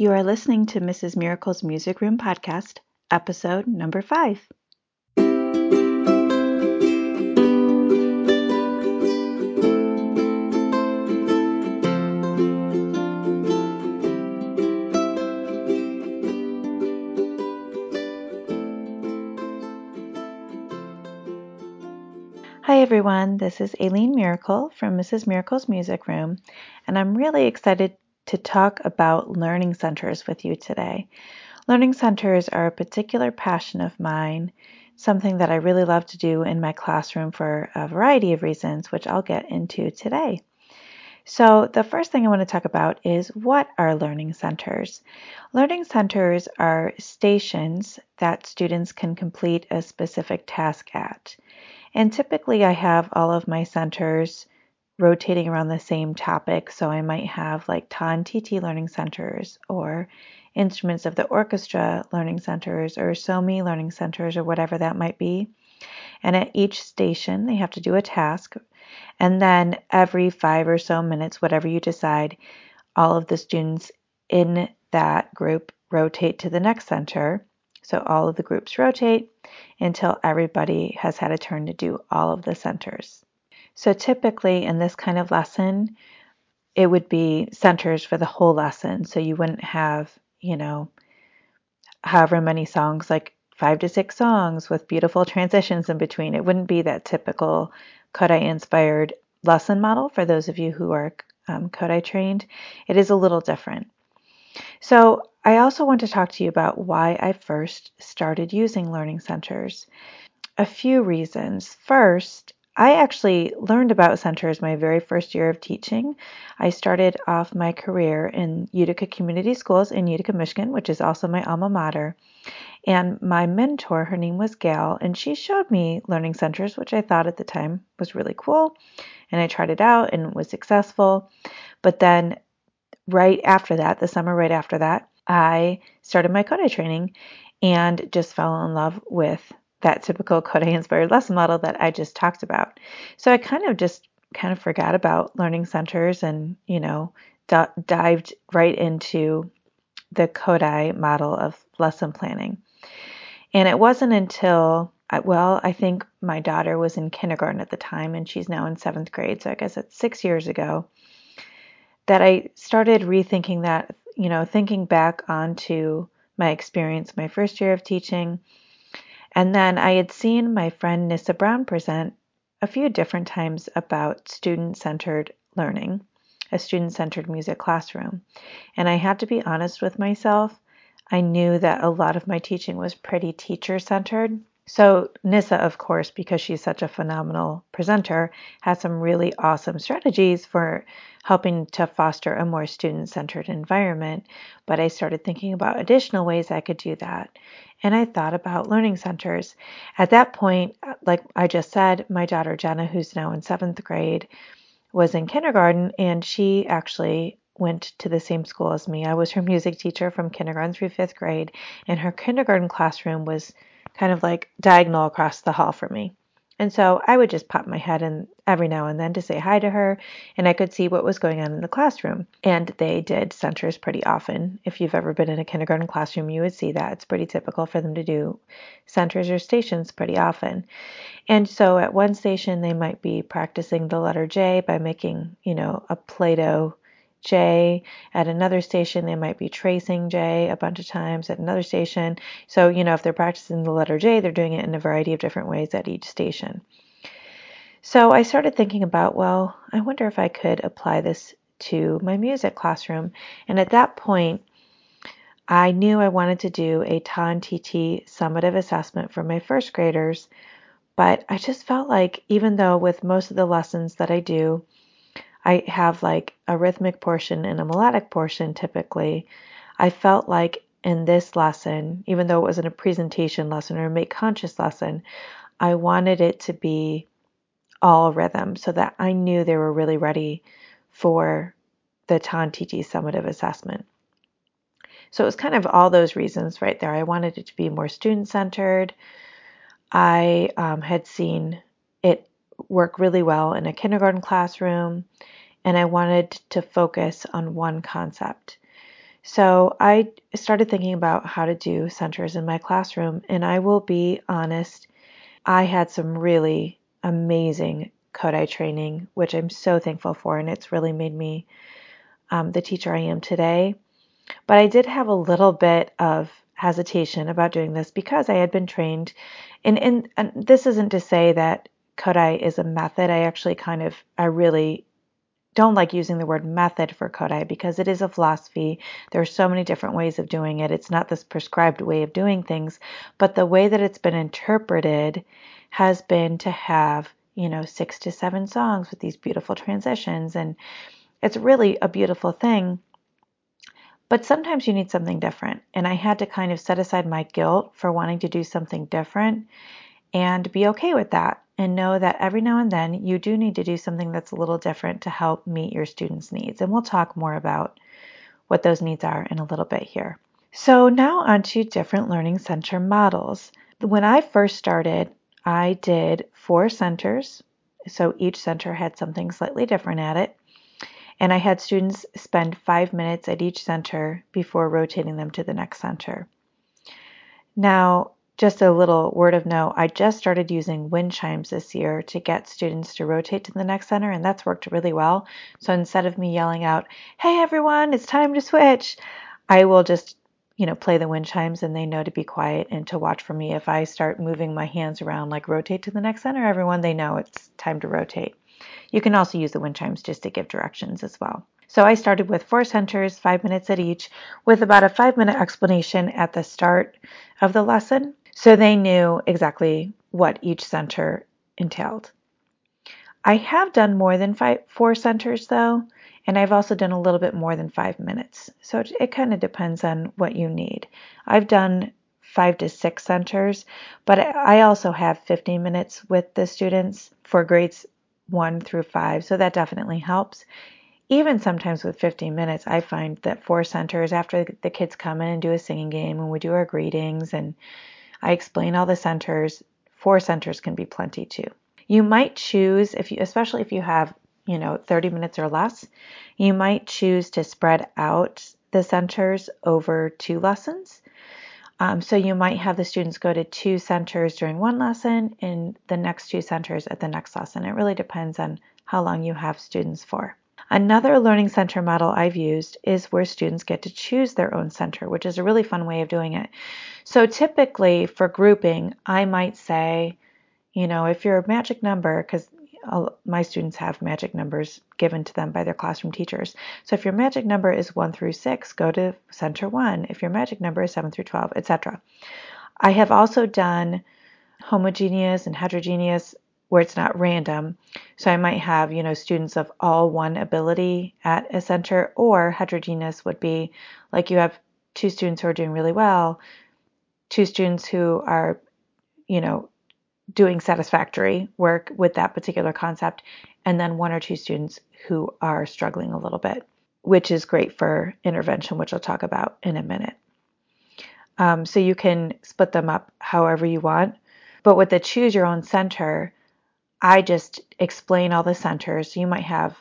You are listening to Mrs. Miracle's Music Room podcast, episode number five. Hi everyone, this is Aileen Miracle from Mrs. Miracle's Music Room, and I'm really excited to talk about learning centers with you today. Learning centers are a particular passion of mine, something that I really love to do in my classroom for a variety of reasons, which I'll get into today. So, the first thing I want to talk about is what are learning centers? Learning centers are stations that students can complete a specific task at. And typically, I have all of my centers rotating around the same topic. So I might have like Ta and TT learning centers or instruments of the orchestra learning centers or SOMI learning centers or whatever that might be. And at each station, they have to do a task. And then every five or so minutes, whatever you decide, all of the students in that group rotate to the next center. So all of the groups rotate until everybody has had a turn to do all of the centers. So typically in this kind of lesson, it would be centers for the whole lesson. So you wouldn't have, you know, however many songs, like five to six songs with beautiful transitions in between. It wouldn't be that typical Kodály inspired lesson model for those of you who are um, Kodály trained. It is a little different. So I also want to talk to you about why I first started using learning centers. A few reasons. First, I actually learned about centers my very first year of teaching. I started off my career in Utica Community Schools in Utica, Michigan, which is also my alma mater. And my mentor, her name was Gail, and she showed me learning centers, which I thought at the time was really cool. And I tried it out and was successful. But then, right after that, the summer right after that, I started my Kodály training and just fell in love with that typical Kodály inspired lesson model that I just talked about. So I kind of just kind of forgot about learning centers and, you know, d- dived right into the Kodály model of lesson planning. And it wasn't until, uh, well, I think my daughter was in kindergarten at the time and she's now in seventh grade. So I guess it's six years ago that I started rethinking that, you know, thinking back onto my experience, my first year of teaching and then I had seen my friend Nissa Brown present a few different times about student centered learning, a student centered music classroom. And I had to be honest with myself. I knew that a lot of my teaching was pretty teacher centered. So, Nissa, of course, because she's such a phenomenal presenter, has some really awesome strategies for helping to foster a more student centered environment. But I started thinking about additional ways I could do that and I thought about learning centers. At that point, like I just said, my daughter Jenna, who's now in seventh grade, was in kindergarten, and she actually went to the same school as me. I was her music teacher from kindergarten through fifth grade, and her kindergarten classroom was kind of like diagonal across the hall from me. And so I would just pop my head in every now and then to say hi to her, and I could see what was going on in the classroom. And they did centers pretty often. If you've ever been in a kindergarten classroom, you would see that. It's pretty typical for them to do centers or stations pretty often. And so at one station, they might be practicing the letter J by making, you know, a Play Doh J. At another station, they might be tracing J a bunch of times at another station. So, you know, if they're practicing the letter J, they're doing it in a variety of different ways at each station. So I started thinking about, well, I wonder if I could apply this to my music classroom. And at that point, I knew I wanted to do a Ta and TT summative assessment for my first graders, but I just felt like even though with most of the lessons that I do, I have like a rhythmic portion and a melodic portion typically. I felt like in this lesson, even though it wasn't a presentation lesson or a make conscious lesson, I wanted it to be all rhythm so that I knew they were really ready for the Ta and TT summative assessment. So it was kind of all those reasons right there. I wanted it to be more student centered. I um, had seen it work really well in a kindergarten classroom, and I wanted to focus on one concept. So I started thinking about how to do centers in my classroom, and I will be honest, I had some really amazing Kodály training, which I'm so thankful for, and it's really made me um, the teacher I am today. But I did have a little bit of hesitation about doing this because I had been trained, and, and, and this isn't to say that Kodály is a method. I actually kind of, I really don't like using the word method for Kodály because it is a philosophy. There are so many different ways of doing it. It's not this prescribed way of doing things, but the way that it's been interpreted has been to have, you know, six to seven songs with these beautiful transitions. And it's really a beautiful thing. But sometimes you need something different. And I had to kind of set aside my guilt for wanting to do something different and be okay with that and know that every now and then you do need to do something that's a little different to help meet your students' needs. And we'll talk more about what those needs are in a little bit here. So, now on to different learning center models. When I first started, I did four centers. So, each center had something slightly different at it. And I had students spend five minutes at each center before rotating them to the next center. Now, just a little word of note I just started using wind chimes this year to get students to rotate to the next center, and that's worked really well. So instead of me yelling out, Hey everyone, it's time to switch, I will just you know, play the wind chimes and they know to be quiet and to watch for me. If I start moving my hands around, like rotate to the next center, everyone, they know it's time to rotate. You can also use the wind chimes just to give directions as well. So I started with four centers, five minutes at each, with about a five minute explanation at the start of the lesson. So they knew exactly what each center entailed. I have done more than five, four centers though, and I've also done a little bit more than five minutes. So it, it kind of depends on what you need. I've done five to six centers, but I also have 15 minutes with the students for grades one through five, so that definitely helps. Even sometimes with 15 minutes, I find that four centers after the kids come in and do a singing game and we do our greetings and I explain all the centers. Four centers can be plenty too. You might choose if you especially if you have, you know, 30 minutes or less, you might choose to spread out the centers over two lessons. Um, so you might have the students go to two centers during one lesson and the next two centers at the next lesson. It really depends on how long you have students for. Another learning center model I've used is where students get to choose their own center, which is a really fun way of doing it. So typically for grouping, I might say, you know, if your magic number, because my students have magic numbers given to them by their classroom teachers. So if your magic number is 1 through 6, go to center 1. If your magic number is 7 through 12, etc. I have also done homogeneous and heterogeneous where it's not random. So I might have, you know, students of all one ability at a center, or heterogeneous would be like you have two students who are doing really well, two students who are, you know, doing satisfactory work with that particular concept, and then one or two students who are struggling a little bit, which is great for intervention, which I'll talk about in a minute. Um, so you can split them up however you want. But with the choose your own center, I just explain all the centers. You might have,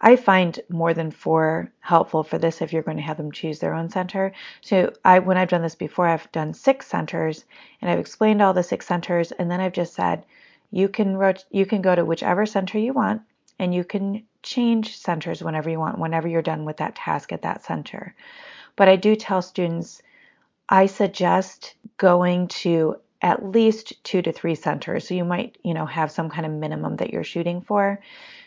I find more than four helpful for this if you're going to have them choose their own center. So I, when I've done this before, I've done six centers and I've explained all the six centers, and then I've just said, you can you can go to whichever center you want, and you can change centers whenever you want, whenever you're done with that task at that center. But I do tell students, I suggest going to at least two to three centers. So you might, you know, have some kind of minimum that you're shooting for.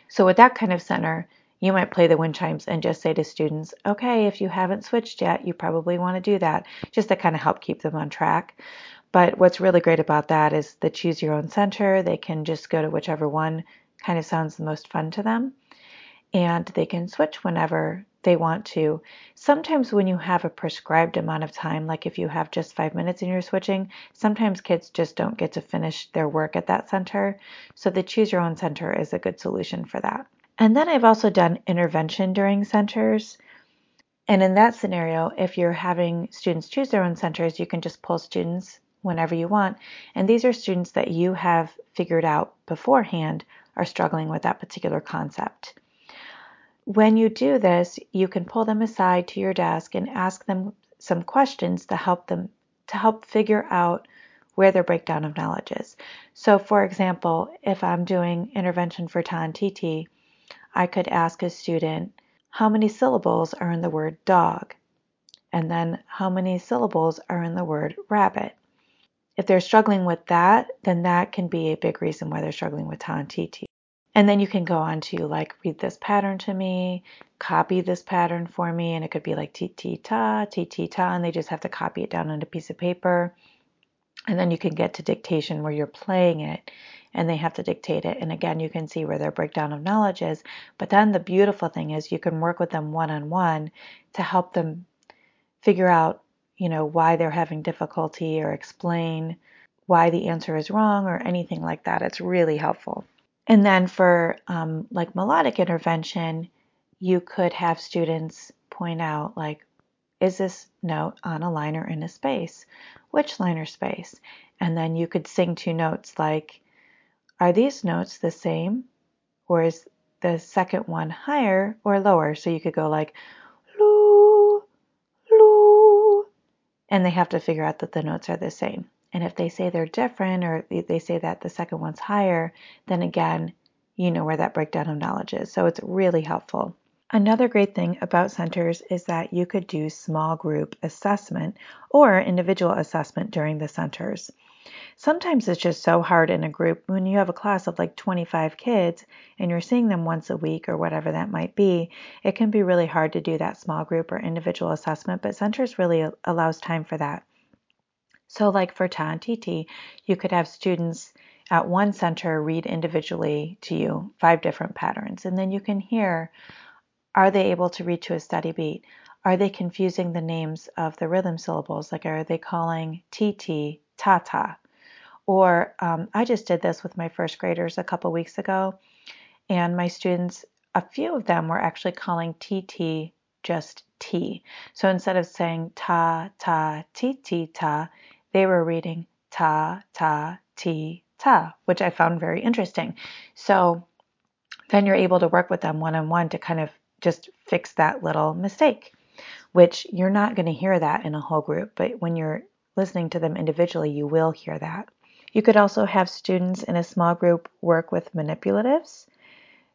So with that kind of center, you might play the wind chimes and just say to students, okay, if you haven't switched yet, you probably want to do that, just to kind of help keep them on track. But what's really great about that is the choose your own center. They can just go to whichever one kind of sounds the most fun to them. And they can switch whenever they want to. Sometimes when you have a prescribed amount of time, like if you have just five minutes and you're switching, sometimes kids just don't get to finish their work at that center. So the choose your own center is a good solution for that. And then I've also done intervention during centers. And in that scenario, if you're having students choose their own centers, you can just pull students whenever you want. And these are students that you have figured out beforehand are struggling with that particular concept. When you do this, you can pull them aside to your desk and ask them some questions to help them to help figure out where their breakdown of knowledge is. So for example, if I'm doing intervention for Ta and TT, I could ask a student how many syllables are in the word dog and then how many syllables are in the word rabbit. If they're struggling with that, then that can be a big reason why they're struggling with Ta and then you can go on to like read this pattern to me, copy this pattern for me, and it could be like ti ti ta, ti ti ta, and they just have to copy it down on a piece of paper. And then you can get to dictation where you're playing it and they have to dictate it. And again, you can see where their breakdown of knowledge is. But then the beautiful thing is you can work with them one on one to help them figure out, you know, why they're having difficulty or explain why the answer is wrong or anything like that. It's really helpful. And then for um, like melodic intervention, you could have students point out like, is this note on a line or in a space? Which line or space? And then you could sing two notes like, are these notes the same? Or is the second one higher or lower? So you could go like, loo, loo, and they have to figure out that the notes are the same. And if they say they're different or they say that the second one's higher, then again, you know where that breakdown of knowledge is. So it's really helpful. Another great thing about centers is that you could do small group assessment or individual assessment during the centers. Sometimes it's just so hard in a group when you have a class of like 25 kids and you're seeing them once a week or whatever that might be. It can be really hard to do that small group or individual assessment, but centers really allows time for that. So, like for Ta and TT, you could have students at one center read individually to you five different patterns, and then you can hear are they able to read to a steady beat? Are they confusing the names of the rhythm syllables? Like, are they calling TT Tata? Or um, I just did this with my first graders a couple weeks ago, and my students, a few of them were actually calling TT just T. So instead of saying ta, ta, ti, ti, ta, they were reading ta, ta, ti, ta, which I found very interesting. So then you're able to work with them one on one to kind of just fix that little mistake, which you're not going to hear that in a whole group, but when you're listening to them individually, you will hear that. You could also have students in a small group work with manipulatives.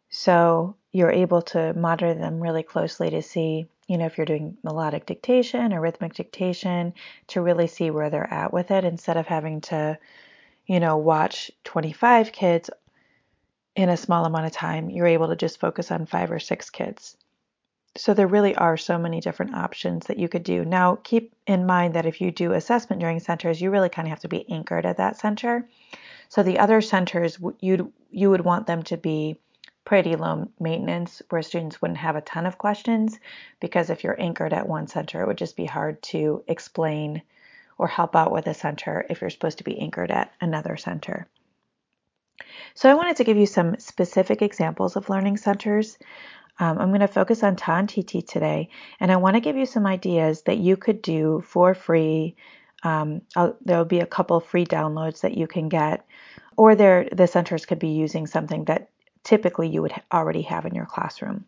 So you're able to monitor them really closely to see you know, if you're doing melodic dictation or rhythmic dictation, to really see where they're at with it instead of having to, you know, watch 25 kids in a small amount of time. You're able to just focus on five or six kids. So there really are so many different options that you could do. Now, keep in mind that if you do assessment during centers, you really kind of have to be anchored at that center. So the other centers, you'd you would want them to be pretty low maintenance where students wouldn't have a ton of questions because if you're anchored at one center, it would just be hard to explain or help out with a center if you're supposed to be anchored at another center. So I wanted to give you some specific examples of learning centers. Um, I'm going to focus on Ta TT today, and I want to give you some ideas that you could do for free. Um, there'll be a couple free downloads that you can get, or the centers could be using something that typically you would already have in your classroom.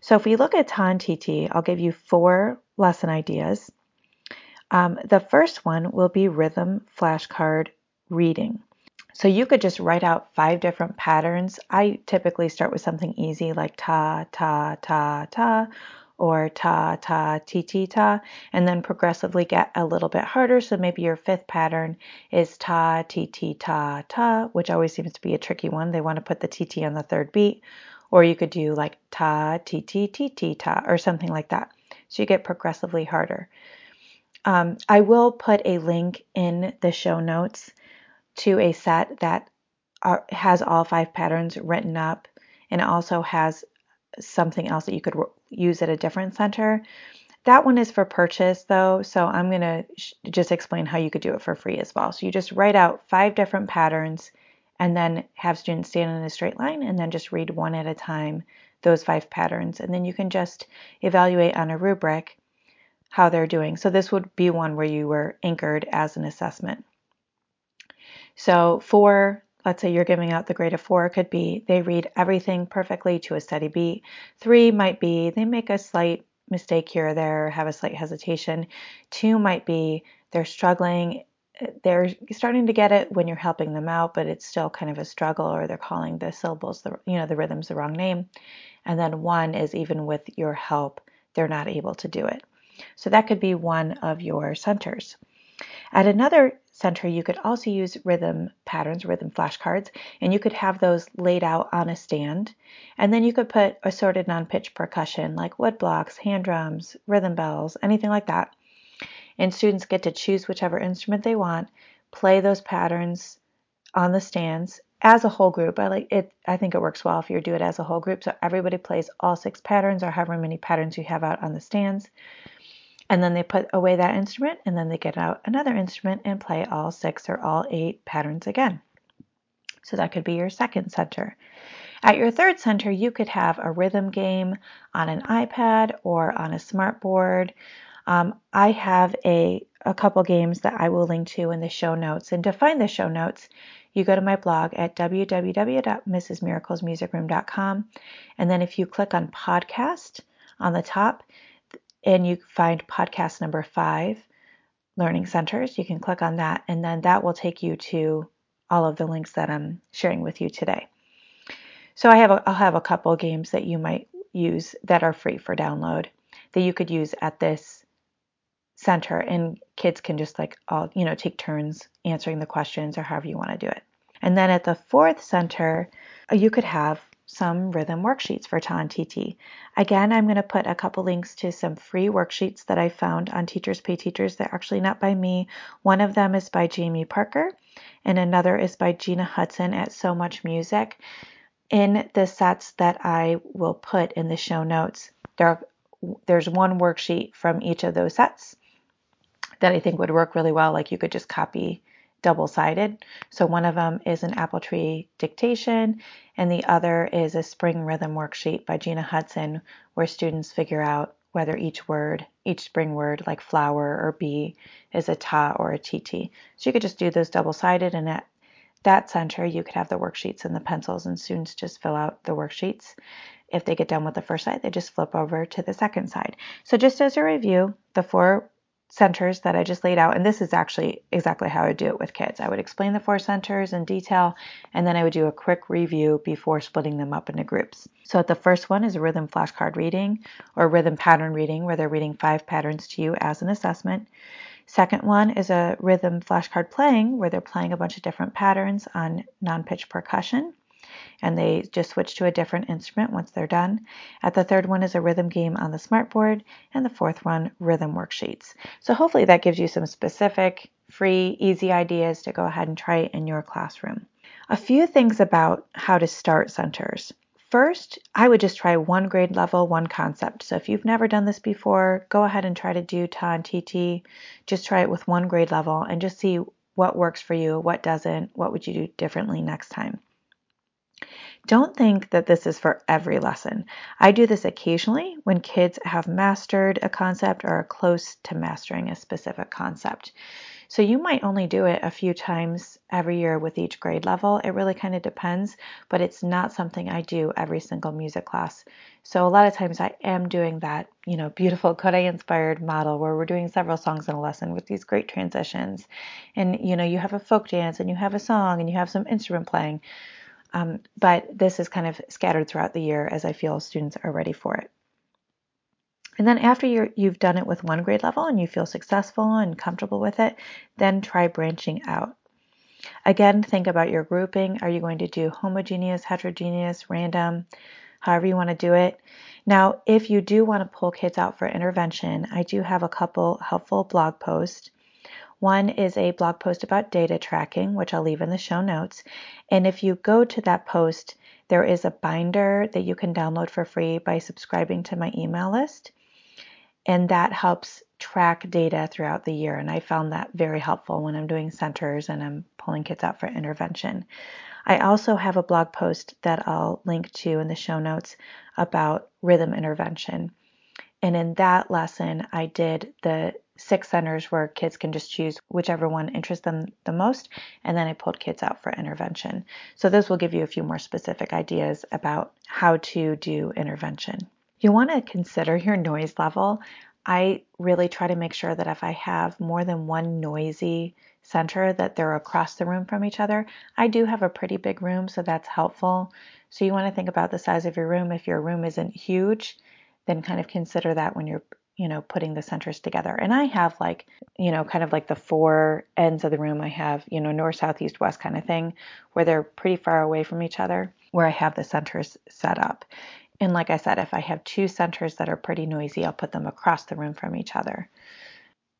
So if we look at Ta and TT, I'll give you four lesson ideas. Um, the first one will be rhythm flashcard reading. So you could just write out five different patterns. I typically start with something easy like ta, ta, ta, ta, or ta, ta, ti, ti, ta, and then progressively get a little bit harder. So maybe your fifth pattern is ta, ti, ti, ta, ta, which always seems to be a tricky one. They want to put the ti, ti on the third beat. Or you could do like ta, ti, ti, ti, ti, ta, or something like that. So you get progressively harder. Um, I will put a link in the show notes to a set that are, has all five patterns written up and also has something else that you could use at a different center. That one is for purchase though, so I'm going to sh- just explain how you could do it for free as well. So you just write out five different patterns and then have students stand in a straight line and then just read one at a time those five patterns. And then you can just evaluate on a rubric how they're doing. So this would be one where you were anchored as an assessment. So for let's say you're giving out the grade of four, could be they read everything perfectly to a steady beat. Three might be they make a slight mistake here or there, have a slight hesitation. Two might be they're struggling. Eh, they're starting to get it when you're helping them out, but it's still kind of a struggle, or they're calling the syllables, the, you know, the rhythms the wrong name. And then one is even with your help, they're not able to do it. So that could be one of your centers. At another center, you could also use rhythm patterns, rhythm flashcards, and you could have those laid out on a stand. And then you could put assorted non pitch percussion like wood blocks, hand drums, rhythm bells, anything like that. And students get to choose whichever instrument they want, play those patterns on the stands as a whole group. I like it. I think it works well if you do it as a whole group. So everybody plays all six patterns or however many patterns you have out on the stands. And then they put away that instrument and then they get out another instrument and play all six or all eight patterns again. So that could be your second center. At your third center, you could have a rhythm game on an iPad or on a smart board. Um, I have a, a couple games that I will link to in the show notes. And to find the show notes, you go to my blog at www.mrsmiraclesmusicroom.com. And then if you click on podcast on the top, and you find podcast number five, Learning Centers. You can click on that, and then that will take you to all of the links that I'm sharing with you today. So I have a, I'll have a couple games that you might use that are free for download that you could use at this center, and kids can just like all you know take turns answering the questions or however you want to do it. And then at the fourth center, you could have some rhythm worksheets for Ta and TT. Again, I'm going to put a couple links to some free worksheets that I found on Teachers Pay Teachers. They're actually not by me. One of them is by Jamie Parker, and another is by Gina Hudson at So Much Music. In the sets that I will put in the show notes, there, there's one worksheet from each of those sets that I think would work really well. Like you could just copy double sided. So one of them is an apple tree dictation, and the other is a spring rhythm worksheet by Gina Hudson, where students figure out whether each word, each spring word like flower or bee, is a ta or a tt. So you could just do those double sided, and at that center, you could have the worksheets and the pencils, and students just fill out the worksheets. If they get done with the first side, they just flip over to the second side. So, just as a review, the four centers that I just laid out. And this is actually exactly how I would do it with kids. I would explain the four centers in detail, and then I would do a quick review before splitting them up into groups. So the first one is a rhythm flashcard reading or rhythm pattern reading, where they're reading five patterns to you as an assessment. Second one is a rhythm flashcard playing, where they're playing a bunch of different patterns on non pitch percussion and they just switch to a different instrument once they're done. At the third one is a rhythm game on the smartboard, and the fourth one, rhythm worksheets. So hopefully that gives you some specific, free, easy ideas to go ahead and try in your classroom. A few things about how to start centers. First, I would just try one grade level, one concept. So if you've never done this before, go ahead and try to do Ta and TT. Just try it with one grade level and just see what works for you, what doesn't, what would you do differently next time. Don't think that this is for every lesson. I do this occasionally when kids have mastered a concept or are close to mastering a specific concept. So you might only do it a few times every year with each grade level. It really kind of depends, but it's not something I do every single music class. So a lot of times I am doing that, you know, beautiful Kodály inspired model where we're doing several songs in a lesson with these great transitions. And you know, you have a folk dance and you have a song and you have some instrument playing. Um, but this is kind of scattered throughout the year as I feel students are ready for it. And then after you have done it with one grade level and you feel successful and comfortable with it, then try branching out. Again, think about your grouping. Are you going to do homogeneous, heterogeneous, random, however you want to do it? Now, if you do want to pull kids out for intervention, I do have a couple helpful blog posts one is a blog post about data tracking, which I'll leave in the show notes. And if you go to that post, there is a binder that you can download for free by subscribing to my email list. And that helps track data throughout the year. And I found that very helpful when I'm doing centers and I'm pulling kids out for intervention. I also have a blog post that I'll link to in the show notes about rhythm intervention. And in that lesson, I did the six centers where kids can just choose whichever one interests them the most, and then I pulled kids out for intervention. So this will give you a few more specific ideas about how to do intervention. You want to consider your noise level. I really try to make sure that if I have more than one noisy center that they're across the room from each other. I do have a pretty big room, so that's helpful. So you want to think about the size of your room. If your room isn't huge, then kind of consider that when you're you know putting the centers together. And i have like you know kind of like the four ends of the room. I have you know north south east west kind of thing where they're pretty far away from each other where i have the centers set up. And like i said if i have two centers that are pretty noisy i'll put them across the room from each other.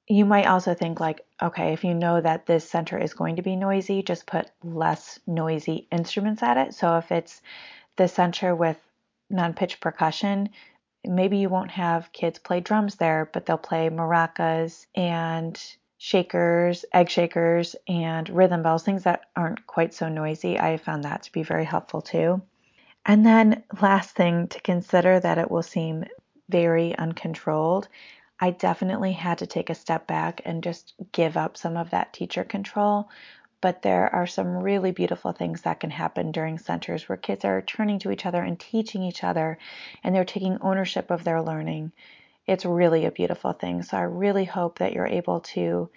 You might also think like okay if you know that this center is going to be noisy just put less noisy instruments at it. So if it's the center with non-pitch percussion maybe you won't have kids play drums there, but they'll play maracas and shakers, egg shakers, and rhythm bells, things that aren't quite so noisy. I found that to be very helpful too. And then, last thing to consider that it will seem very uncontrolled. I definitely had to take a step back and just give up some of that teacher control but there are some really beautiful things that can happen during centers where kids are turning to each other and teaching each other and they're taking ownership of their learning. It's really a beautiful thing. So I really hope that you're able to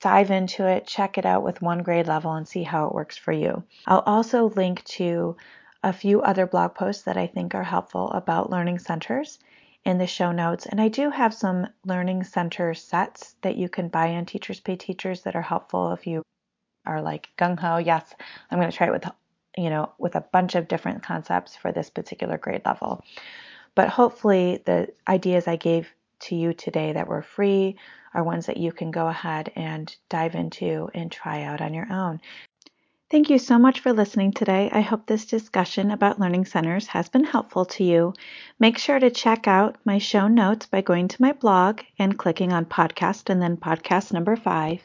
dive into it, check it out with one grade level, and see how it works for you. I'll also link to a few other blog posts that I think are helpful about learning centers in the show notes. And I do have some learning center sets that you can buy on Teachers Pay Teachers that are helpful if you are like gung ho, yes, I'm going to try it with, you know, with a bunch of different concepts for this particular grade level. But hopefully, the ideas I gave to you today that were free are ones that you can go ahead and dive into and try out on your own. Thank you so much for listening today. I hope this discussion about learning centers has been helpful to you. Make sure to check out my show notes by going to my blog and clicking on podcast and then podcast number five.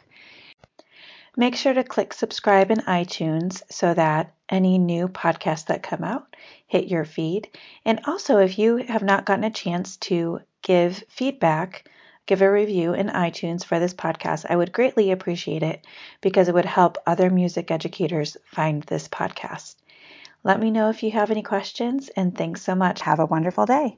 Make sure to click subscribe in iTunes so that any new podcasts that come out hit your feed. And also, if you have not gotten a chance to give feedback, give a review in iTunes for this podcast, I would greatly appreciate it because it would help other music educators find this podcast. Let me know if you have any questions, and thanks so much. Have a wonderful day.